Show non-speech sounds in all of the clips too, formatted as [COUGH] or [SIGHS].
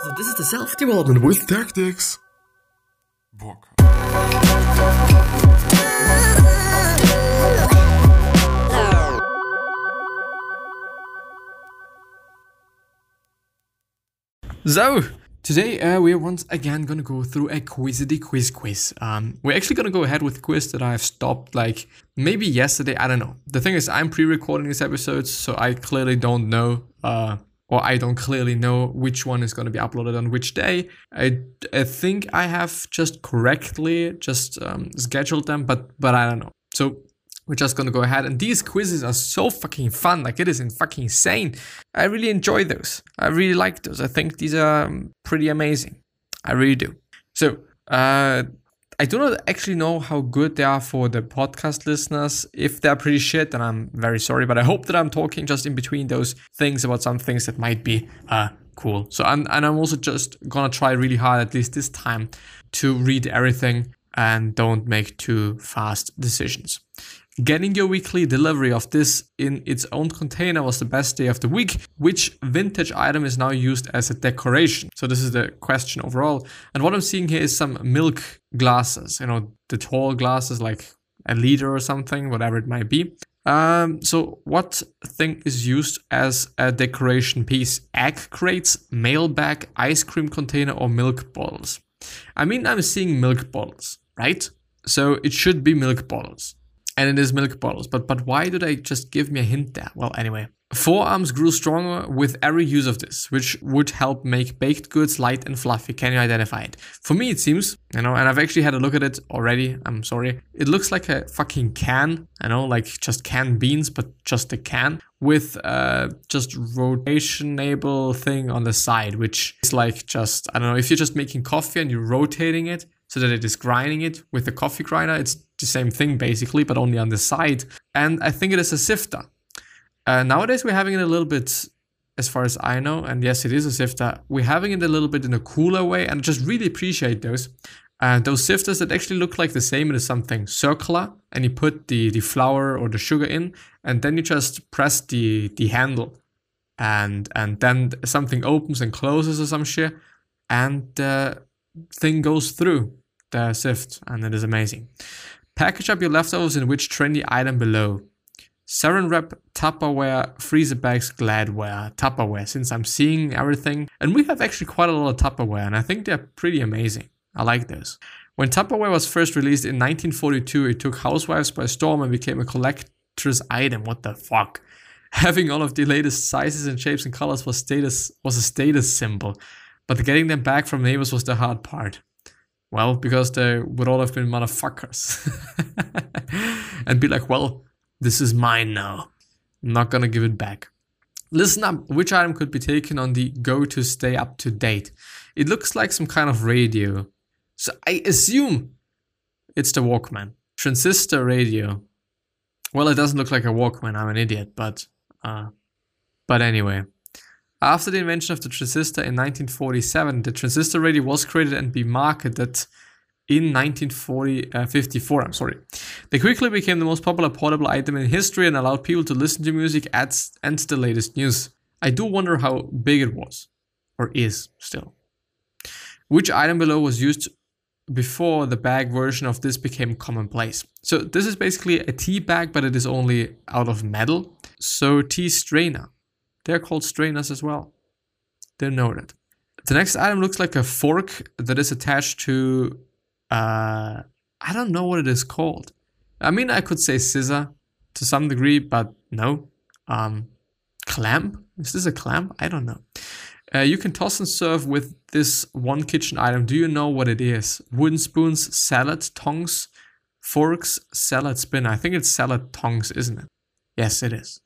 So this is the self-development with tactics. Bock. So, today uh, we are once again gonna go through a quizity quiz quiz. Um, we're actually gonna go ahead with quiz that I've stopped like maybe yesterday, I don't know. The thing is, I'm pre recording these episodes, so I clearly don't know, uh, or I don't clearly know which one is gonna be uploaded on which day. I, I think I have just correctly just um, scheduled them, but but I don't know. So we're just gonna go ahead and these quizzes are so fucking fun like it is in fucking insane i really enjoy those. I really like those. I think these are um, pretty amazing. I really do. So uh I do not actually know how good they are for the podcast listeners. If they're pretty shit, then I'm very sorry. But I hope that I'm talking just in between those things about some things that might be uh, cool. So I'm and I'm also just gonna try really hard, at least this time, to read everything and don't make too fast decisions. Getting your weekly delivery of this in its own container was the best day of the week. Which vintage item is now used as a decoration? So this is the question overall. And what I'm seeing here is some milk glasses, you know, the tall glasses like a liter or something, whatever it might be. Um, so what thing is used as a decoration piece? Egg crates, mailbag, ice cream container, or milk bottles? I mean, I'm seeing milk bottles, right? So it should be milk bottles and it is milk bottles. But but why do they just give me a hint there? Well, anyway. Forearms grew stronger with every use of this, which would help make baked goods light and fluffy. Can you identify it? For me, it seems, you know, and I've actually had a look at it already. I'm sorry. It looks like a fucking can, I know, like just canned beans, but just a can with uh, just rotationable thing on the side, which is like just, I don't know, if you're just making coffee and you're rotating it, so that it is grinding it with the coffee grinder. It's the same thing basically, but only on the side. And I think it is a sifter. Uh, nowadays we're having it a little bit, as far as I know, and yes, it is a sifter. We're having it a little bit in a cooler way, and I just really appreciate those. Uh, those sifters that actually look like the same, it is something circular, and you put the the flour or the sugar in, and then you just press the the handle, and and then something opens and closes or some shit, and uh, thing goes through the sift, and it is amazing. Package up your leftovers in which trendy item below. Saran wrap, Tupperware, freezer bags, Gladware, Tupperware, since I'm seeing everything. And we have actually quite a lot of Tupperware, and I think they're pretty amazing. I like those. When Tupperware was first released in 1942, it took housewives by storm and became a collector's item. What the fuck? [LAUGHS] Having all of the latest sizes and shapes and colors was status was a status symbol, but getting them back from neighbors was the hard part. Well, because they would all have been motherfuckers. [LAUGHS] and be like, well, this is mine now. I'm not gonna give it back. Listen up, which item could be taken on the go to stay up to date? It looks like some kind of radio. So I assume it's the Walkman. Transistor radio. Well, it doesn't look like a Walkman, I'm an idiot, but uh but anyway. After the invention of the transistor in 1947, the transistor radio was created and be marketed in 1954. Uh, I'm sorry. They quickly became the most popular portable item in history and allowed people to listen to music, ads, and the latest news. I do wonder how big it was, or is still. Which item below was used before the bag version of this became commonplace? So this is basically a tea bag, but it is only out of metal. So tea strainer. They're called strainers as well. They're noted. The next item looks like a fork that is attached to, uh, I don't know what it is called. I mean, I could say scissor to some degree, but no. Um, clamp? Is this a clamp? I don't know. Uh, you can toss and serve with this one kitchen item. Do you know what it is? Wooden spoons, salad tongs, forks, salad spinner. I think it's salad tongs, isn't it? Yes, it is.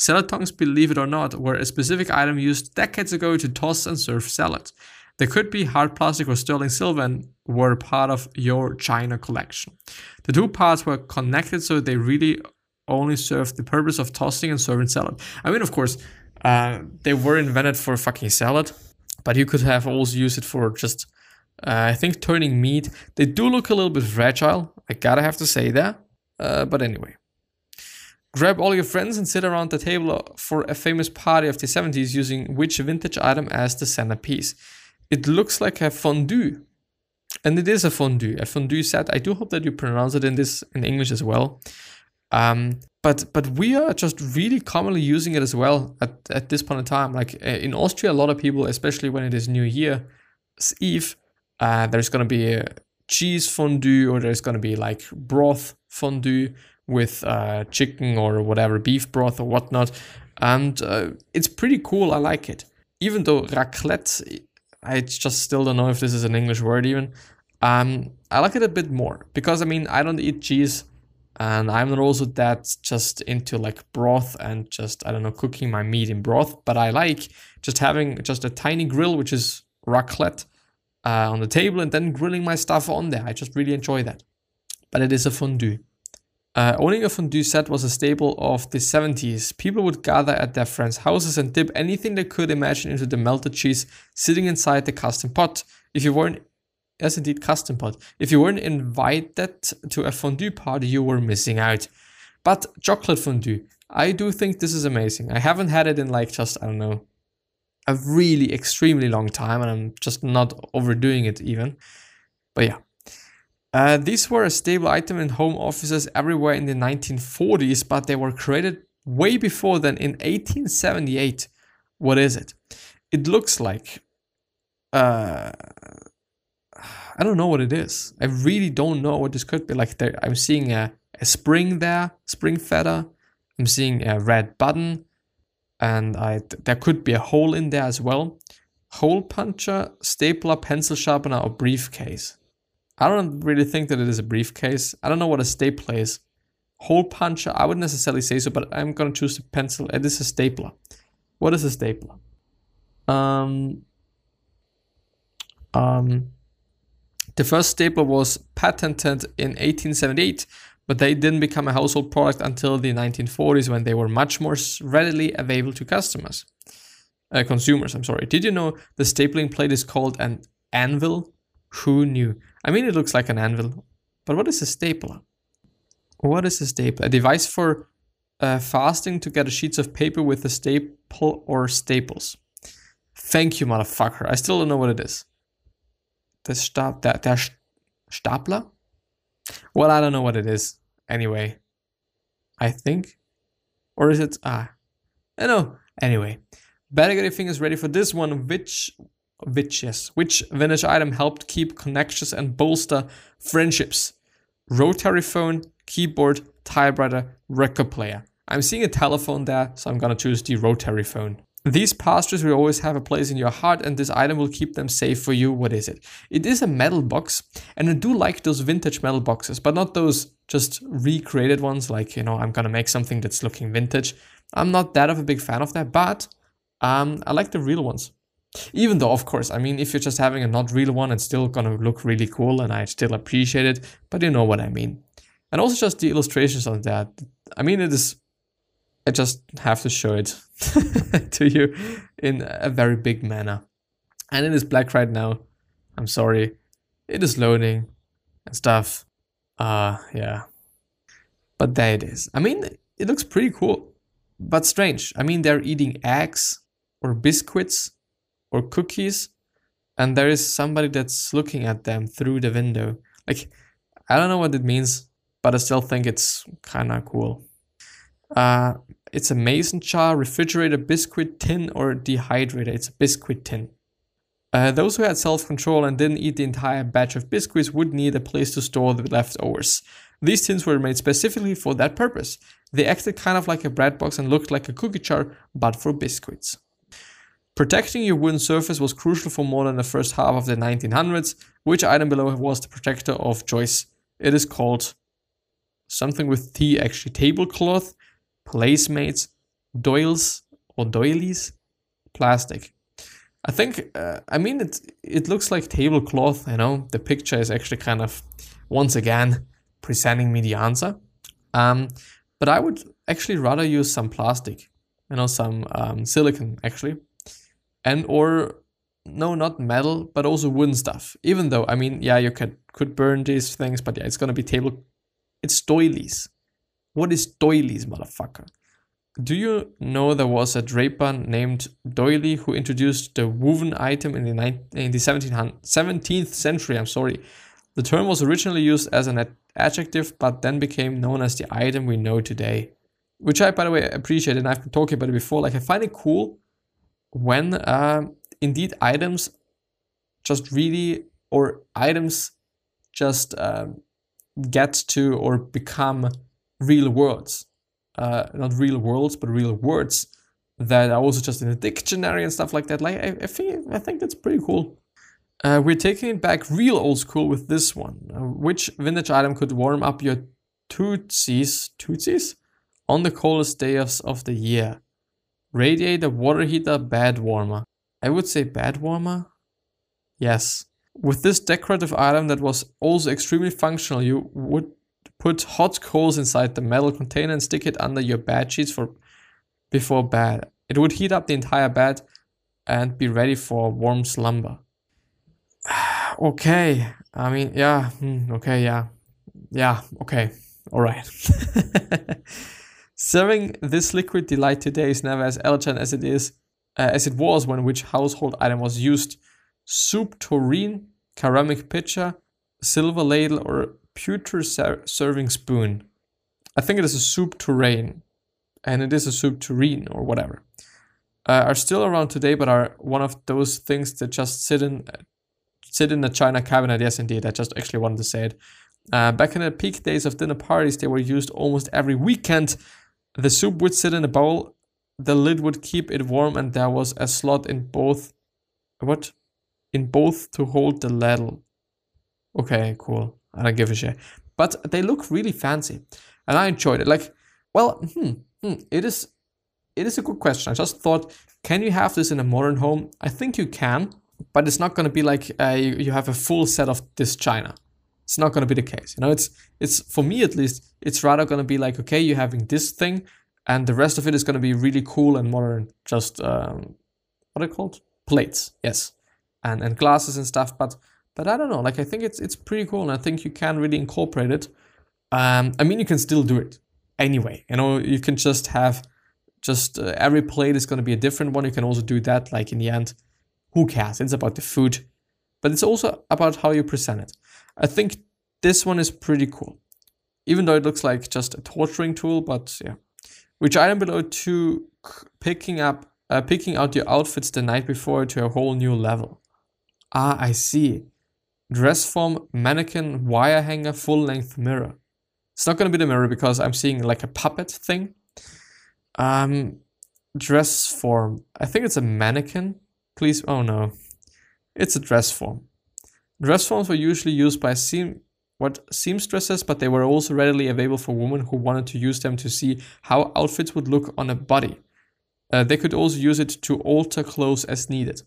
Salad tongs, believe it or not, were a specific item used decades ago to toss and serve salads. They could be hard plastic or sterling silver and were part of your China collection. The two parts were connected so they really only served the purpose of tossing and serving salad. I mean, of course, uh, they were invented for fucking salad, but you could have also used it for just, uh, I think, turning meat. They do look a little bit fragile, I gotta have to say that. Uh, but anyway. Grab all your friends and sit around the table for a famous party of the 70s using which vintage item as the centerpiece. it looks like a fondue. And it is a fondue, a fondue set. I do hope that you pronounce it in this in English as well. Um, but but we are just really commonly using it as well at, at this point in time. Like uh, in Austria, a lot of people, especially when it is New Year's Eve, uh, there's gonna be a cheese fondue or there's gonna be like broth fondue with uh, chicken or whatever beef broth or whatnot, and uh, it's pretty cool. I like it. Even though raclette, I just still don't know if this is an English word even. Um, I like it a bit more because I mean I don't eat cheese and I'm not also that just into like broth and just I don't know cooking my meat in broth, but I like just having just a tiny grill which is raclette uh, on the table and then grilling my stuff on there. I just really enjoy that. But it is a fondue. Uh, owning a fondue set was a staple of the 70s. People would gather at their friends' houses and dip anything they could imagine into the melted cheese sitting inside the custom pot. If you weren't Yes, indeed, custom pot. If you weren't invited to a fondue party, you were missing out. But chocolate fondue, I do think this is amazing. I haven't had it in like just, I don't know, a really extremely long time, and I'm just not overdoing it even. But yeah. Uh, these were a stable item in home offices everywhere in the 1940s, but they were created way before then in 1878. What is it? It looks like uh, I don't know what it is. I really don't know what this could be. Like there, I'm seeing a, a spring there, spring feather. I'm seeing a red button, and I there could be a hole in there as well. Hole puncher, stapler, pencil sharpener, or briefcase. I don't really think that it is a briefcase. I don't know what a stapler is. Hole puncher, I wouldn't necessarily say so, but I'm gonna choose a pencil. It is a stapler. What is a stapler? Um, um, the first stapler was patented in 1878, but they didn't become a household product until the 1940s when they were much more readily available to customers. Uh, consumers, I'm sorry. Did you know the stapling plate is called an anvil? Who knew? I mean, it looks like an anvil, but what is a stapler? What is a stapler? A device for uh, fasting together sheets of paper with a staple or staples. Thank you, motherfucker. I still don't know what it is the Stab, der, der Stapler? Well, I don't know what it is. Anyway, I think. Or is it? Ah, I know. Anyway, better get your fingers ready for this one. Which, which, yes, which vintage item helped keep connections and bolster friendships? Rotary phone, keyboard, typewriter, record player. I'm seeing a telephone there, so I'm gonna choose the rotary phone. These pastures will always have a place in your heart, and this item will keep them safe for you. What is it? It is a metal box, and I do like those vintage metal boxes, but not those just recreated ones. Like, you know, I'm gonna make something that's looking vintage. I'm not that of a big fan of that, but um, I like the real ones. Even though, of course, I mean, if you're just having a not real one, it's still gonna look really cool, and I still appreciate it, but you know what I mean. And also just the illustrations on that. I mean, it is I just have to show it [LAUGHS] to you in a very big manner. And it is black right now. I'm sorry. It is loading and stuff. Uh yeah. But there it is. I mean, it looks pretty cool. But strange. I mean, they're eating eggs or biscuits or cookies and there is somebody that's looking at them through the window. Like I don't know what it means, but I still think it's kind of cool. Uh, it's a mason jar, refrigerator, biscuit tin, or dehydrator. It's a biscuit tin. Uh, those who had self control and didn't eat the entire batch of biscuits would need a place to store the leftovers. These tins were made specifically for that purpose. They acted kind of like a bread box and looked like a cookie jar, but for biscuits. Protecting your wooden surface was crucial for more than the first half of the 1900s. Which item below was the protector of choice? It is called something with T, actually, tablecloth placemates, doilies or doilies, plastic. I think, uh, I mean, it it looks like tablecloth. You know, the picture is actually kind of once again presenting me the answer. Um, but I would actually rather use some plastic, you know, some um, silicon actually, and or no, not metal, but also wooden stuff. Even though, I mean, yeah, you could could burn these things, but yeah, it's gonna be table. It's doilies. What is doilies, motherfucker? do you know there was a draper named Doily who introduced the woven item in the, ni- in the 17th century? I'm sorry. The term was originally used as an ad- adjective, but then became known as the item we know today. Which I, by the way, appreciate, and I've been talking about it before. Like, I find it cool when uh, indeed items just really, or items just um, get to or become real words uh, not real worlds, but real words that are also just in a dictionary and stuff like that. Like I, I think I think that's pretty cool. Uh, we're taking it back real old school with this one. Uh, which vintage item could warm up your tootsies, tootsies on the coldest days of the year? Radiator, water heater, bed warmer. I would say bed warmer. Yes. With this decorative item that was also extremely functional, you would Put hot coals inside the metal container and stick it under your bed sheets for before bed. It would heat up the entire bed and be ready for warm slumber. [SIGHS] okay. I mean, yeah. Hmm, okay, yeah. Yeah, okay. All right. [LAUGHS] Serving this liquid delight today is never as elegant as it is uh, as it was when which household item was used. Soup tureen, ceramic pitcher, silver ladle, or pewter ser- serving spoon. I think it is a soup tureen, and it is a soup tureen or whatever. Uh, are still around today, but are one of those things that just sit in sit in a china cabinet. Yes, indeed. I just actually wanted to say it. Uh, back in the peak days of dinner parties, they were used almost every weekend. The soup would sit in a bowl, the lid would keep it warm, and there was a slot in both. What? In both to hold the ladle. Okay, cool. I don't give a shit. But they look really fancy, and I enjoyed it. Like, well, hmm, hmm, it is, it is a good question. I just thought, can you have this in a modern home? I think you can, but it's not going to be like uh, you, you have a full set of this china. It's not going to be the case. You know, it's it's for me at least. It's rather going to be like, okay, you're having this thing, and the rest of it is going to be really cool and modern. Just um, what are they called? Plates, yes, and and glasses and stuff. But but I don't know. Like I think it's it's pretty cool, and I think you can really incorporate it. Um, I mean, you can still do it anyway. You know, you can just have just uh, every plate is going to be a different one. You can also do that. Like in the end, who cares? It's about the food, but it's also about how you present it. I think this one is pretty cool, even though it looks like just a torturing tool. But yeah, which item below to picking up, uh, picking out your outfits the night before to a whole new level. Ah, I see dress form, mannequin, wire hanger, full length mirror. It's not to be the mirror because I'm seeing like a puppet thing. Um, dress form. I think it's a mannequin. Please, oh no, it's a dress form. Dress forms were usually used by seam what seamstresses, but they were also readily available for women who wanted to use them to see how outfits would look on a body. Uh, they could also use it to alter clothes as needed.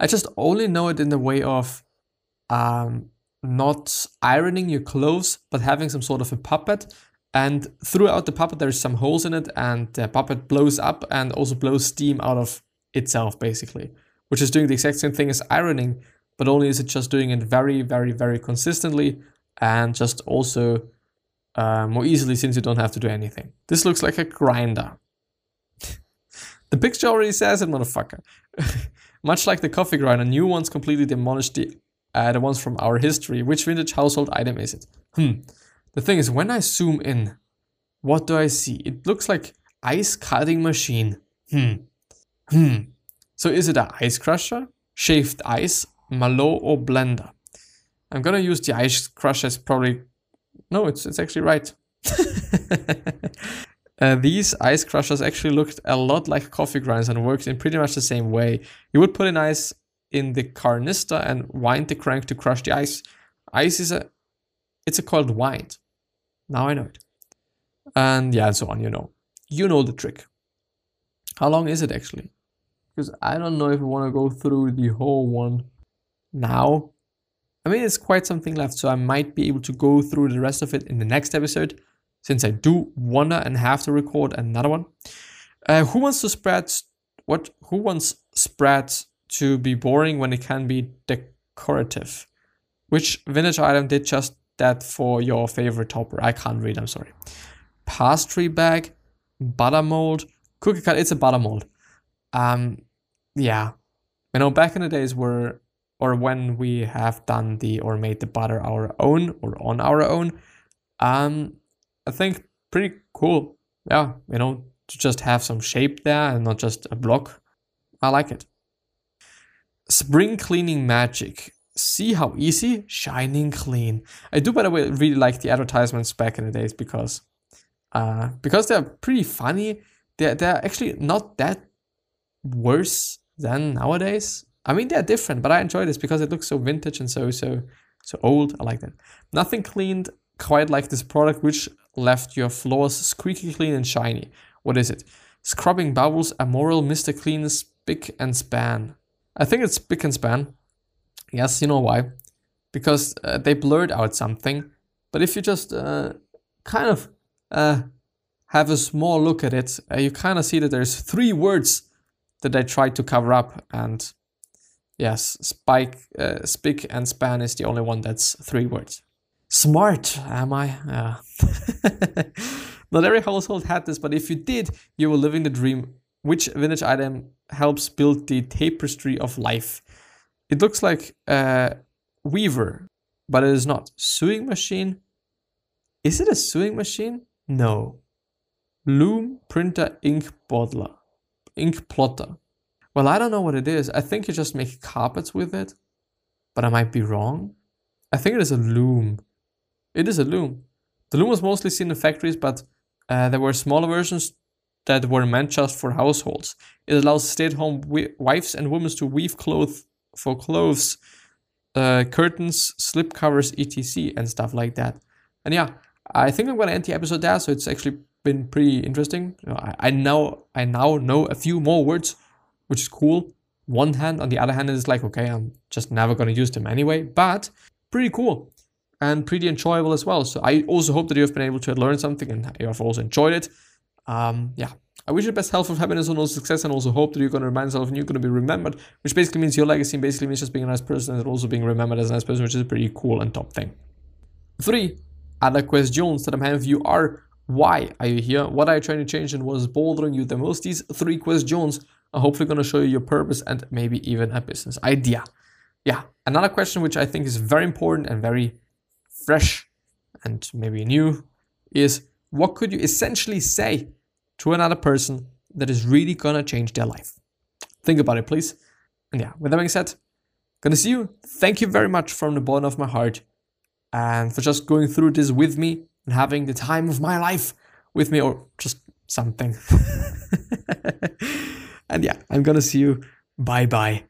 I just only know it in the way of um, not ironing your clothes, but having some sort of a puppet. And throughout the puppet, there's some holes in it, and the puppet blows up and also blows steam out of itself, basically, which is doing the exact same thing as ironing, but only is it just doing it very, very, very consistently and just also uh, more easily since you don't have to do anything. This looks like a grinder. [LAUGHS] the picture already says it, motherfucker. [LAUGHS] Much like the coffee grinder, new ones completely demolished the uh, the ones from our history. Which vintage household item is it? Hmm. The thing is, when I zoom in, what do I see? It looks like ice cutting machine. Hmm. Hmm. So is it an ice crusher, shaved ice, malo, or blender? I'm gonna use the ice crusher. It's probably no. It's it's actually right. [LAUGHS] uh, these ice crushers actually looked a lot like coffee grinds and worked in pretty much the same way. You would put an ice in the canister and wind the crank to crush the ice. Ice is a, it's a called wind. Now I know it. And yeah, and so on, you know. You know the trick. How long is it actually? Because I don't know if I want to go through the whole one now. I mean, it's quite something left, so I might be able to go through the rest of it in the next episode, since I do wanna and have to record another one. Uh, who wants to spread what? Who wants spread to be boring when it can be decorative. Which vintage item did just that for your favorite topper? I can't read, I'm sorry. Pastry bag, butter mold. Cookie cut, it's a butter mold. Um, yeah. You know, back in the days where, or when we have done the, or made the butter our own or on our own, um, I think pretty cool. Yeah, you know, to just have some shape there and not just a block. I like it. Spring cleaning magic. See how easy? Shining clean. I do, by the way, really like the advertisements back in the days because uh, because they're pretty funny. They're, they're actually not that worse than nowadays. I mean, they're different, but I enjoy this because it looks so vintage and so, so, so old. I like that. Nothing cleaned quite like this product, which left your floors squeaky clean and shiny. What is it? Scrubbing bubbles, Amoral, Mr. Clean, Spic and Span. I think it's Spic and Span. Yes, you know why? Because uh, they blurred out something. But if you just uh, kind of uh, have a small look at it, uh, you kind of see that there's three words that they tried to cover up. And yes, spike, uh, spick and span is the only one that's three words. Smart, am I? Yeah. [LAUGHS] Not every household had this, but if you did, you were living the dream. Which vintage item helps build the tapestry of life? It looks like a weaver, but it is not. Sewing machine? Is it a sewing machine? No. Loom, printer, ink bottler, ink plotter. Well, I don't know what it is. I think you just make carpets with it, but I might be wrong. I think it is a loom. It is a loom. The loom was mostly seen in factories, but uh, there were smaller versions that were meant just for households. It allows stay-at-home wives and women to weave clothes for clothes, uh, curtains, slip covers, etc., and stuff like that. And yeah, I think I'm gonna end the episode there. So it's actually been pretty interesting. I, I now I now know a few more words, which is cool. One hand, on the other hand, it's like okay, I'm just never gonna use them anyway. But pretty cool and pretty enjoyable as well. So I also hope that you have been able to learn something and you have also enjoyed it. Um, yeah, I wish you the best health of happiness and also success, and also hope that you're going to remind yourself and you're going to be remembered, which basically means your legacy basically means just being a nice person and also being remembered as a nice person, which is a pretty cool and top thing. Three, other questions that I'm having for you are why are you here? What are you trying to change and what is bothering you the most? These three questions are hopefully going to show you your purpose and maybe even a business idea. Yeah, another question which I think is very important and very fresh and maybe new is what could you essentially say to another person that is really gonna change their life? Think about it, please. And yeah, with that being said, gonna see you. Thank you very much from the bottom of my heart and for just going through this with me and having the time of my life with me or just something. [LAUGHS] and yeah, I'm gonna see you. Bye bye.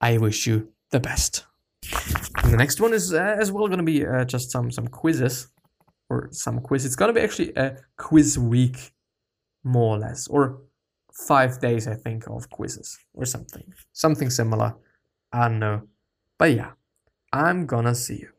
I wish you the best. And the next one is uh, as well gonna be uh, just some some quizzes or some quiz. It's gonna be actually a quiz week, more or less, or five days I think of quizzes or something, something similar. I don't know, but yeah, I'm gonna see you.